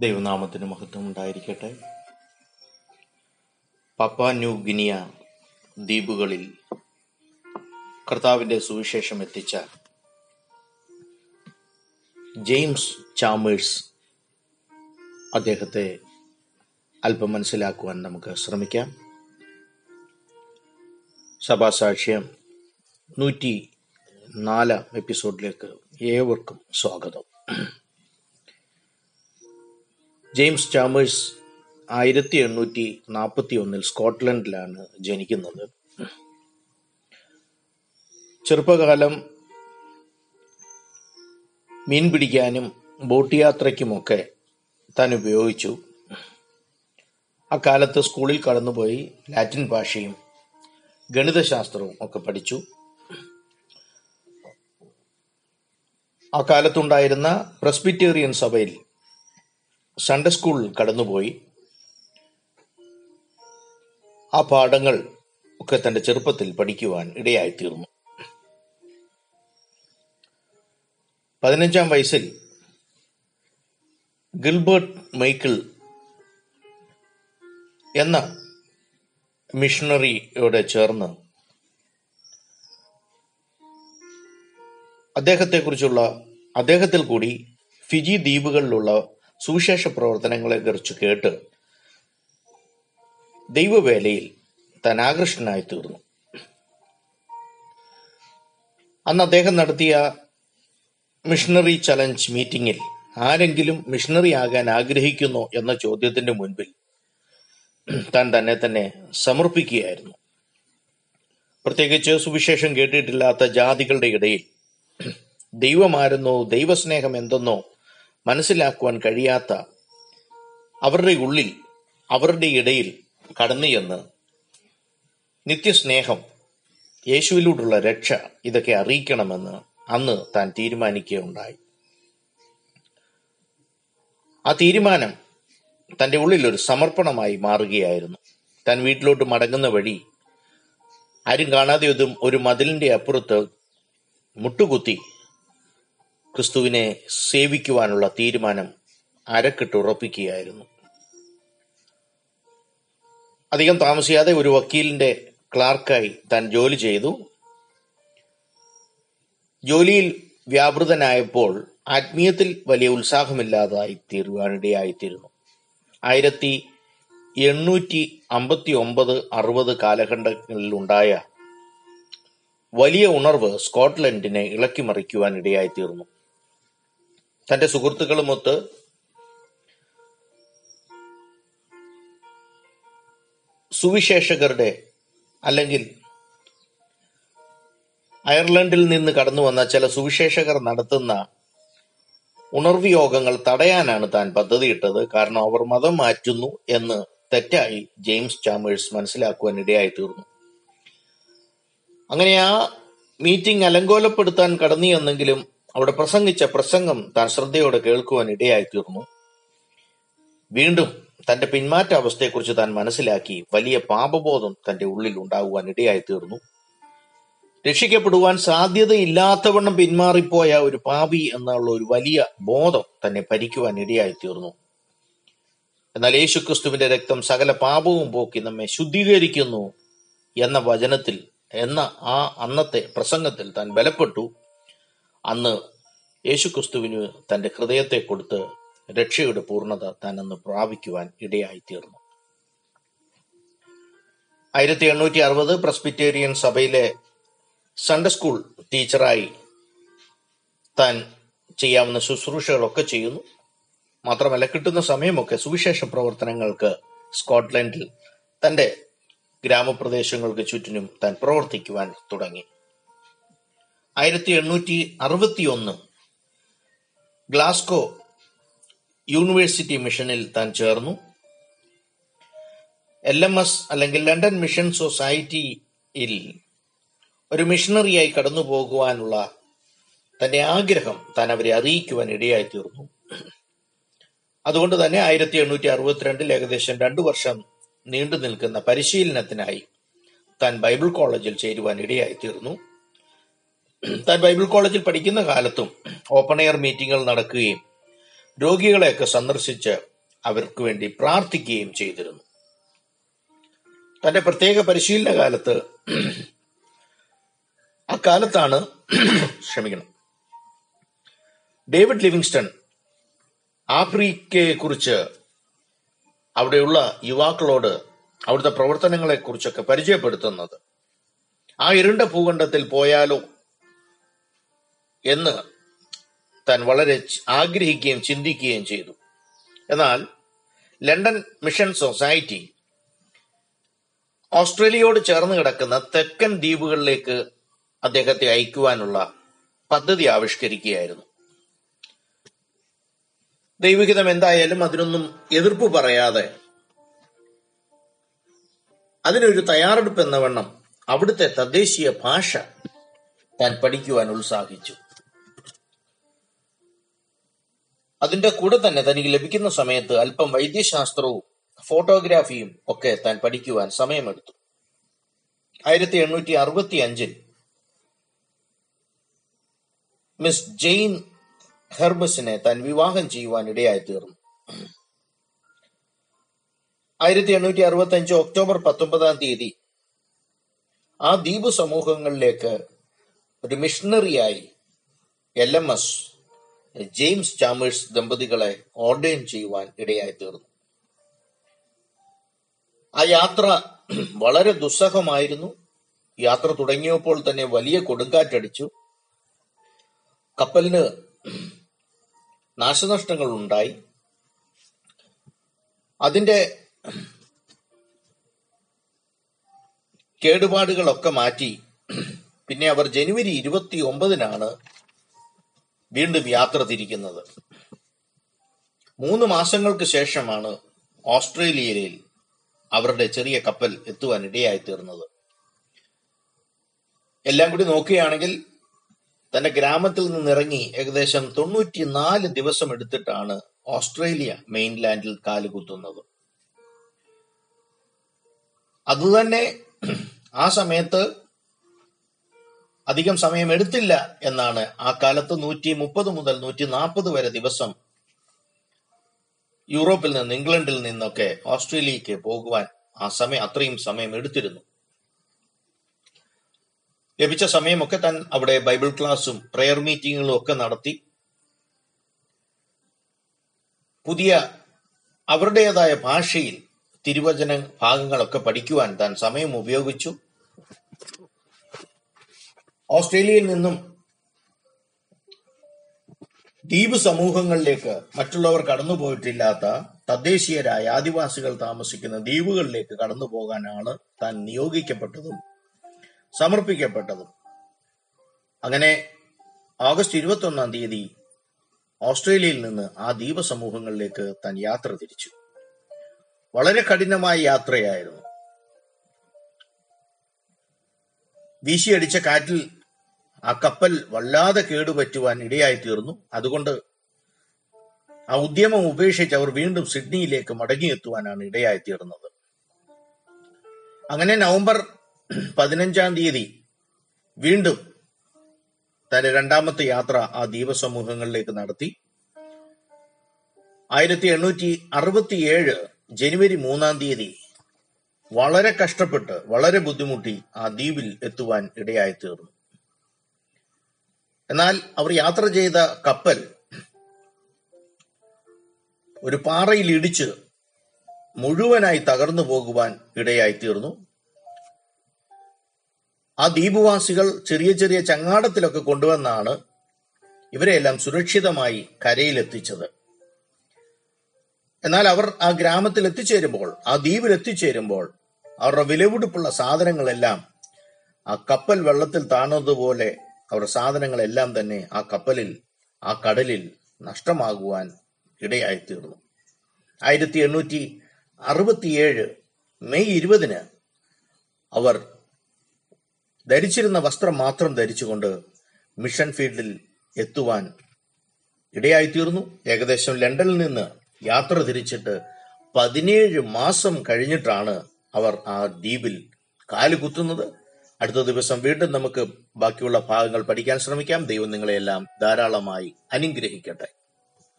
ദൈവനാമത്തിന് മഹത്വം ഉണ്ടായിരിക്കട്ടെ. പപ്പ ന്യൂ ഗിനിയ ദ്വീപുകളിൽ കർത്താവിന്റെ സുവിശേഷം എത്തിച്ച ജെയിംസ് ചാമേഴ്സ് അദ്ദേഹത്തെ അല്പം മനസ്സിലാക്കുവാൻ നമുക്ക് ശ്രമിക്കാം. സഭാസാക്ഷ്യം നൂറ്റി നാലാം എപ്പിസോഡിലേക്ക് ഏവർക്കും സ്വാഗതം. ജെയിംസ് ചാമേഴ്സ് ആയിരത്തി എണ്ണൂറ്റി നാൽപ്പത്തി ഒന്നിൽ സ്കോട്ട്ലൻഡിലാണ് ജനിക്കുന്നത്. ചെറുപ്പകാലം മീൻ പിടിക്കാനും ബോട്ട് യാത്രയ്ക്കുമൊക്കെ താൻ ഉപയോഗിച്ചു. അക്കാലത്ത് സ്കൂളിൽ കടന്നുപോയി ലാറ്റിൻ ഭാഷയും ഗണിതശാസ്ത്രവും ഒക്കെ പഠിച്ചു. അക്കാലത്തുണ്ടായിരുന്ന കാലത്തുണ്ടായിരുന്ന പ്രസ്ബിറ്റേറിയൻ സഭയിൽ സൺഡേ സ്കൂൾ കടന്നുപോയി. ആ പാഠങ്ങൾ ഒക്കെ തന്റെ ചെറുപ്പത്തിൽ പഠിക്കുവാൻ ഇടയായി തീർന്നു. പതിനഞ്ചാം വയസ്സിൽ ഗിൽബർട്ട് മൈക്കിൾ എന്ന മിഷണറിയോട് ചേർന്ന് അദ്ദേഹത്തെക്കുറിച്ചുള്ള അദ്ദേഹത്തിൽ കൂടി ഫിജി ദ്വീപുകളിലുള്ള സുവിശേഷ പ്രവർത്തനങ്ങളെക്കുറിച്ച് കേട്ട് ദൈവവേലയിൽ താൻ ആകൃഷ്ടനായി തീർന്നു. അന്ന് അദ്ദേഹം നടത്തിയ മിഷണറി ചലഞ്ച് മീറ്റിംഗിൽ ആരെങ്കിലും മിഷണറി ആകാൻ ആഗ്രഹിക്കുന്നു എന്ന ചോദ്യത്തിന്റെ മുൻപിൽ താൻ തന്നെ തന്നെ സമർപ്പിക്കുകയായിരുന്നു. പ്രത്യേകിച്ച് സുവിശേഷം കേട്ടിട്ടില്ലാത്ത ജാതികളുടെ ഇടയിൽ ദൈവമാരെന്നോ ദൈവസ്നേഹം എന്തെന്നോ മനസ്സിലാക്കുവാൻ കഴിയാത്ത അവരുടെ ഉള്ളിൽ അവരുടെ ഇടയിൽ കടന്നു ചെന്ന് നിത്യസ്നേഹം യേശുവിലൂടെയുള്ള രക്ഷ ഇതൊക്കെ അറിയിക്കണമെന്ന് അന്ന് താൻ തീരുമാനിക്കുകയുണ്ടായി. ആ തീരുമാനം തന്റെ ഉള്ളിൽ ഒരു സമർപ്പണമായി മാറുകയായിരുന്നു. താൻ വീട്ടിലോട്ട് മടങ്ങുന്ന വഴി ആരും കാണാതെ ഒരു മതിലിന്റെ അപ്പുറത്ത് മുട്ടുകുത്തി ക്രിസ്തുവിനെ സേവിക്കുവാനുള്ള തീരുമാനം അരക്കിട്ട് ഉറപ്പിക്കുകയായിരുന്നു. അധികം താമസിയാതെ ഒരു വക്കീലിന്റെ ക്ലാർക്കായി താൻ ജോലി ചെയ്തു. ജോലിയിൽ വ്യാപൃതനായപ്പോൾ ആത്മീയത്തിൽ വലിയ ഉത്സാഹമില്ലാതായി തീരുവാനിടയായിത്തീരുന്നു ആയിരത്തി എണ്ണൂറ്റി അമ്പത്തി ഒമ്പത് അറുപത് കാലഘട്ടങ്ങളിൽ ഉണ്ടായ വലിയ ഉണർവ് സ്കോട്ട്ലൻഡിനെ ഇളക്കിമറിക്കുവാൻ ഇടയായിത്തീർന്നു. തന്റെ സുഹൃത്തുക്കളുമൊത്ത് സുവിശേഷകരുടെ അല്ലെങ്കിൽ അയർലൻഡിൽ നിന്ന് കടന്നു വന്ന ചില സുവിശേഷകർ നടത്തുന്ന ഉണർവ് യോഗങ്ങൾ തടയാനാണ് താൻ പദ്ധതിയിട്ടത്. കാരണം അവർ മതം മാറ്റുന്നു എന്ന് തെറ്റായി ജെയിംസ് ചാമേഴ്സ് മനസ്സിലാക്കുവാൻ ഇടയായി തീർന്നു അങ്ങനെ ആ മീറ്റിംഗ് അലങ്കോലപ്പെടുത്താൻ കടന്നു എന്നെങ്കിലും അവിടെ പ്രസംഗിച്ച പ്രസംഗം താൻ ശ്രദ്ധയോടെ കേൾക്കുവാൻ ഇടയായി തീർന്നു വീണ്ടും തന്റെ പിന്മാറ്റ അവസ്ഥയെക്കുറിച്ച് താൻ മനസ്സിലാക്കി വലിയ പാപബോധം തന്റെ ഉള്ളിൽ ഉണ്ടാകുവാൻ ഇടയായി തീർന്നു രക്ഷിക്കപ്പെടുവാൻ സാധ്യതയില്ലാത്തവണ്ണം പിന്മാറിപ്പോയ ഒരു പാപി എന്നുള്ള ഒരു വലിയ ബോധം തന്നെ ഭരിക്കുവാൻ ഇടയായി തീർന്നു എന്നാൽ യേശുക്രിസ്തുവിന്റെ രക്തം സകല പാപവും പോക്കി നമ്മെ ശുദ്ധീകരിക്കുന്നു എന്ന വചനത്തിൽ എന്ന ആ അന്നത്തെ പ്രസംഗത്തിൽ താൻ ബലപ്പെട്ടു. അന്ന് യേശുക്രിസ്തുവിന് തന്റെ ഹൃദയത്തെ കൊടുത്ത് രക്ഷയുടെ പൂർണത താൻ അന്ന് പ്രാപിക്കുവാൻ ഇടയായി തീർന്നു ആയിരത്തി എണ്ണൂറ്റി അറുപത് പ്രസ്ബിറ്റേറിയൻ സഭയിലെ സൺഡേ സ്കൂൾ ടീച്ചറായി താൻ ചെയ്യാവുന്ന ശുശ്രൂഷകളൊക്കെ ചെയ്യുന്നു. മാത്രമല്ല കിട്ടുന്ന സമയമൊക്കെ സുവിശേഷ പ്രവർത്തനങ്ങൾക്ക് സ്കോട്ട്ലൻഡിൽ തന്റെ ഗ്രാമപ്രദേശങ്ങൾക്ക് ചുറ്റിനും താൻ പ്രവർത്തിക്കുവാൻ തുടങ്ങി. ആയിരത്തി എണ്ണൂറ്റി അറുപത്തി ഒന്ന് ഗ്ലാസ്കോ യൂണിവേഴ്സിറ്റി മിഷനിൽ താൻ ചേർന്നു. എൽ എം എസ് അല്ലെങ്കിൽ ലണ്ടൻ മിഷൻ സൊസൈറ്റിയിൽ ഒരു മിഷണറിയായി കടന്നു പോകുവാനുള്ള തന്റെ ആഗ്രഹം താൻ അവരെ അറിയിക്കുവാൻ ഇടയായി തീർന്നു അതുകൊണ്ട് തന്നെ ആയിരത്തി എണ്ണൂറ്റി അറുപത്തിരണ്ടിൽ ഏകദേശം രണ്ടു വർഷം നീണ്ടു നിൽക്കുന്ന പരിശീലനത്തിനായി താൻ ബൈബിൾ കോളേജിൽ ചേരുവാൻ ഇടയായി തീർന്നു താൻ ബൈബിൾ കോളേജിൽ പഠിക്കുന്ന കാലത്തും ഓപ്പൺ എയർ മീറ്റിങ്ങുകൾ നടക്കുകയും രോഗികളെയൊക്കെ സന്ദർശിച്ച് അവർക്ക് വേണ്ടി പ്രാർത്ഥിക്കുകയും ചെയ്തിരുന്നു. തന്റെ പ്രത്യേക പരിശീലന കാലത്ത് അക്കാലത്താണ് ക്ഷമിക്കണം. ഡേവിഡ് ലിവിങ്സ്റ്റൺ ആഫ്രിക്കയെ കുറിച്ച് അവിടെയുള്ള യുവാക്കളോട് അവിടുത്തെ പ്രവർത്തനങ്ങളെ കുറിച്ചൊക്കെ പരിചയപ്പെടുത്തുന്നത്. ആ ഇരുണ്ട ഭൂഖണ്ഡത്തിൽ പോയാലോ എന്ന് താൻ വളരെ ആഗ്രഹിക്കുകയും ചിന്തിക്കുകയും ചെയ്തു. എന്നാൽ ലണ്ടൻ മിഷൻ സൊസൈറ്റി ഓസ്ട്രേലിയയോട് ചേർന്ന് കിടക്കുന്ന തെക്കൻ ദ്വീപുകളിലേക്ക് അദ്ദേഹത്തെ അയക്കുവാനുള്ള പദ്ധതി ആവിഷ്കരിക്കുകയായിരുന്നു. ദൈവഹിതം എന്തായാലും അതിനൊന്നും എതിർപ്പ് പറയാതെ അതിനൊരു തയ്യാറെടുപ്പ് എന്ന വണ്ണം അവിടുത്തെ തദ്ദേശീയ ഭാഷ താൻ പഠിക്കുവാൻ ഉത്സാഹിച്ചു. അതിന്റെ കൂടെ തന്നെ തനിക്ക് ലഭിക്കുന്ന സമയത്ത് അല്പം വൈദ്യശാസ്ത്രവും ഫോട്ടോഗ്രാഫിയും ഒക്കെ താൻ പഠിക്കുവാൻ സമയമെടുത്തു. ആയിരത്തി എണ്ണൂറ്റി അറുപത്തി അഞ്ചിൽ മിസ് ജെയിൻ ഹെർബസിനെ താൻ വിവാഹം ചെയ്യുവാൻ ഇടയായി തീർന്നു. ആയിരത്തി എണ്ണൂറ്റി അറുപത്തി അഞ്ച് ഒക്ടോബർ പത്തൊമ്പതാം തീയതി ആ ദ്വീപ് സമൂഹങ്ങളിലേക്ക് ഒരു മിഷണറിയായി L M S James Chalmers ദമ്പതികളെ ഓർഡൈൻ ചെയ്യുവാൻ ഇടയായി തീർന്നു. ആ യാത്ര വളരെ ദുസ്സഹമായിരുന്നു. യാത്ര തുടങ്ങിയപ്പോൾ തന്നെ വലിയ കൊടുങ്കാറ്റടിച്ചു. കപ്പലിന് നാശനഷ്ടങ്ങൾ ഉണ്ടായി അതിന്റെ കേടുപാടുകളൊക്കെ മാറ്റി. പിന്നെ അവർ ജനുവരി ഇരുപത്തി ഒമ്പതിനാണ് വീണ്ടും യാത്ര തിരിക്കുന്നത്. മൂന്ന് മാസങ്ങൾക്ക് ശേഷമാണ് ഓസ്ട്രേലിയയിൽ അവരുടെ ചെറിയ കപ്പൽ എത്തുവാൻ ഇടയായി തീർന്നത് എല്ലാം കൂടി നോക്കുകയാണെങ്കിൽ തന്റെ ഗ്രാമത്തിൽ നിന്നിറങ്ങി ഏകദേശം തൊണ്ണൂറ്റിനാല് ദിവസം എടുത്തിട്ടാണ് ഓസ്ട്രേലിയ മെയിൻലാൻഡിൽ കാലുകുത്തുന്നത്. അതുതന്നെ ആ സമയത്ത് അധികം സമയം എടുത്തില്ല എന്നാണ് ആ കാലത്ത് നൂറ്റി മുപ്പത് മുതൽ നൂറ്റി നാൽപ്പത് വരെ ദിവസം യൂറോപ്പിൽ നിന്ന് ഇംഗ്ലണ്ടിൽ നിന്നൊക്കെ ഓസ്ട്രേലിയക്ക് പോകുവാൻ ആ സമയം അത്രയും സമയം എടുത്തിരുന്നു. ലഭിച്ച സമയമൊക്കെ താൻ അവിടെ ബൈബിൾ ക്ലാസ്സും പ്രെയർ മീറ്റിങ്ങുകളും ഒക്കെ നടത്തി. പുതിയ അവരുടേതായ ഭാഷയിൽ തിരുവചന ഭാഗങ്ങളൊക്കെ പഠിക്കുവാൻ താൻ സമയം ഉപയോഗിച്ചു. ഓസ്ട്രേലിയയിൽ നിന്നും ദ്വീപ് സമൂഹങ്ങളിലേക്ക് മറ്റുള്ളവർ കടന്നുപോയിട്ടില്ലാത്ത തദ്ദേശീയരായ ആദിവാസികൾ താമസിക്കുന്ന ദ്വീപുകളിലേക്ക് കടന്നു പോകാനാണ് താൻ നിയോഗിക്കപ്പെട്ടതും സമർപ്പിക്കപ്പെട്ടതും. അങ്ങനെ ഓഗസ്റ്റ് ഇരുപത്തി ഒന്നാം തീയതി ഓസ്ട്രേലിയയിൽ നിന്ന് ആ ദ്വീപ സമൂഹങ്ങളിലേക്ക് താൻ യാത്ര തിരിച്ചു. വളരെ കഠിനമായ യാത്രയായിരുന്നു. വീശിയടിച്ച കാറ്റിൽ ആ കപ്പൽ വല്ലാതെ കേടുപറ്റുവാൻ ഇടയായി തീർന്നു അതുകൊണ്ട് ആ ഉദ്യമം ഉപേക്ഷിച്ച് അവർ വീണ്ടും സിഡ്നിയിലേക്ക് മടങ്ങിയെത്തുവാനാണ് ഇടയായി തീർന്നത് അങ്ങനെ നവംബർ പതിനഞ്ചാം തീയതി വീണ്ടും തന്റെ രണ്ടാമത്തെ യാത്ര ആ ദ്വീപസമൂഹങ്ങളിലേക്ക് നടത്തി. ആയിരത്തി എണ്ണൂറ്റി അറുപത്തിയേഴ് ജനുവരി മൂന്നാം തീയതി വളരെ കഷ്ടപ്പെട്ട് വളരെ ബുദ്ധിമുട്ടി ആ ദ്വീപിൽ എത്തുവാൻ ഇടയായി തീർന്നു എന്നാൽ അവർ യാത്ര ചെയ്ത കപ്പൽ ഒരു പാറയിൽ ഇടിച്ച് മുഴുവനായി തകർന്നു പോകുവാൻ ഇടയായി തീർന്നു ആ ദ്വീപുവാസികൾ ചെറിയ ചെറിയ ചങ്ങാടത്തിലൊക്കെ കൊണ്ടുവന്നാണ് ഇവരെയെല്ലാം സുരക്ഷിതമായി കരയിലെത്തിച്ചത്. എന്നാൽ അവർ ആ ഗ്രാമത്തിൽ എത്തിച്ചേരുമ്പോൾ ആ ദ്വീപിൽ എത്തിച്ചേരുമ്പോൾ അവരുടെ വിലപിടിപ്പുള്ള സാധനങ്ങളെല്ലാം ആ കപ്പൽ വെള്ളത്തിൽ താണതുപോലെ അവരുടെ സാധനങ്ങളെല്ലാം തന്നെ ആ കപ്പലിൽ ആ കടലിൽ നഷ്ടമാകുവാൻ ഇടയായിത്തീർന്നു. ആയിരത്തി എണ്ണൂറ്റി അറുപത്തിയേഴ് മെയ് ഇരുപതിന് അവർ ധരിച്ചിരുന്ന വസ്ത്രം മാത്രം ധരിച്ചുകൊണ്ട് മിഷൻ ഫീൽഡിൽ എത്തുവാൻ ഇടയായിത്തീർന്നു. ഏകദേശം ലണ്ടനിൽ നിന്ന് യാത്ര തിരിച്ചിട്ട് പതിനേഴ് മാസം കഴിഞ്ഞിട്ടാണ് അവർ ആ ദ്വീപിൽ കാലുകുത്തുന്നത്. അടുത്ത ദിവസം വീണ്ടും നമുക്ക് ബാക്കിയുള്ള ഭാഗങ്ങൾ പഠിക്കാൻ ശ്രമിക്കാം. ദൈവം നിങ്ങളെയെല്ലാം ധാരാളമായി അനുഗ്രഹിക്കട്ടെ.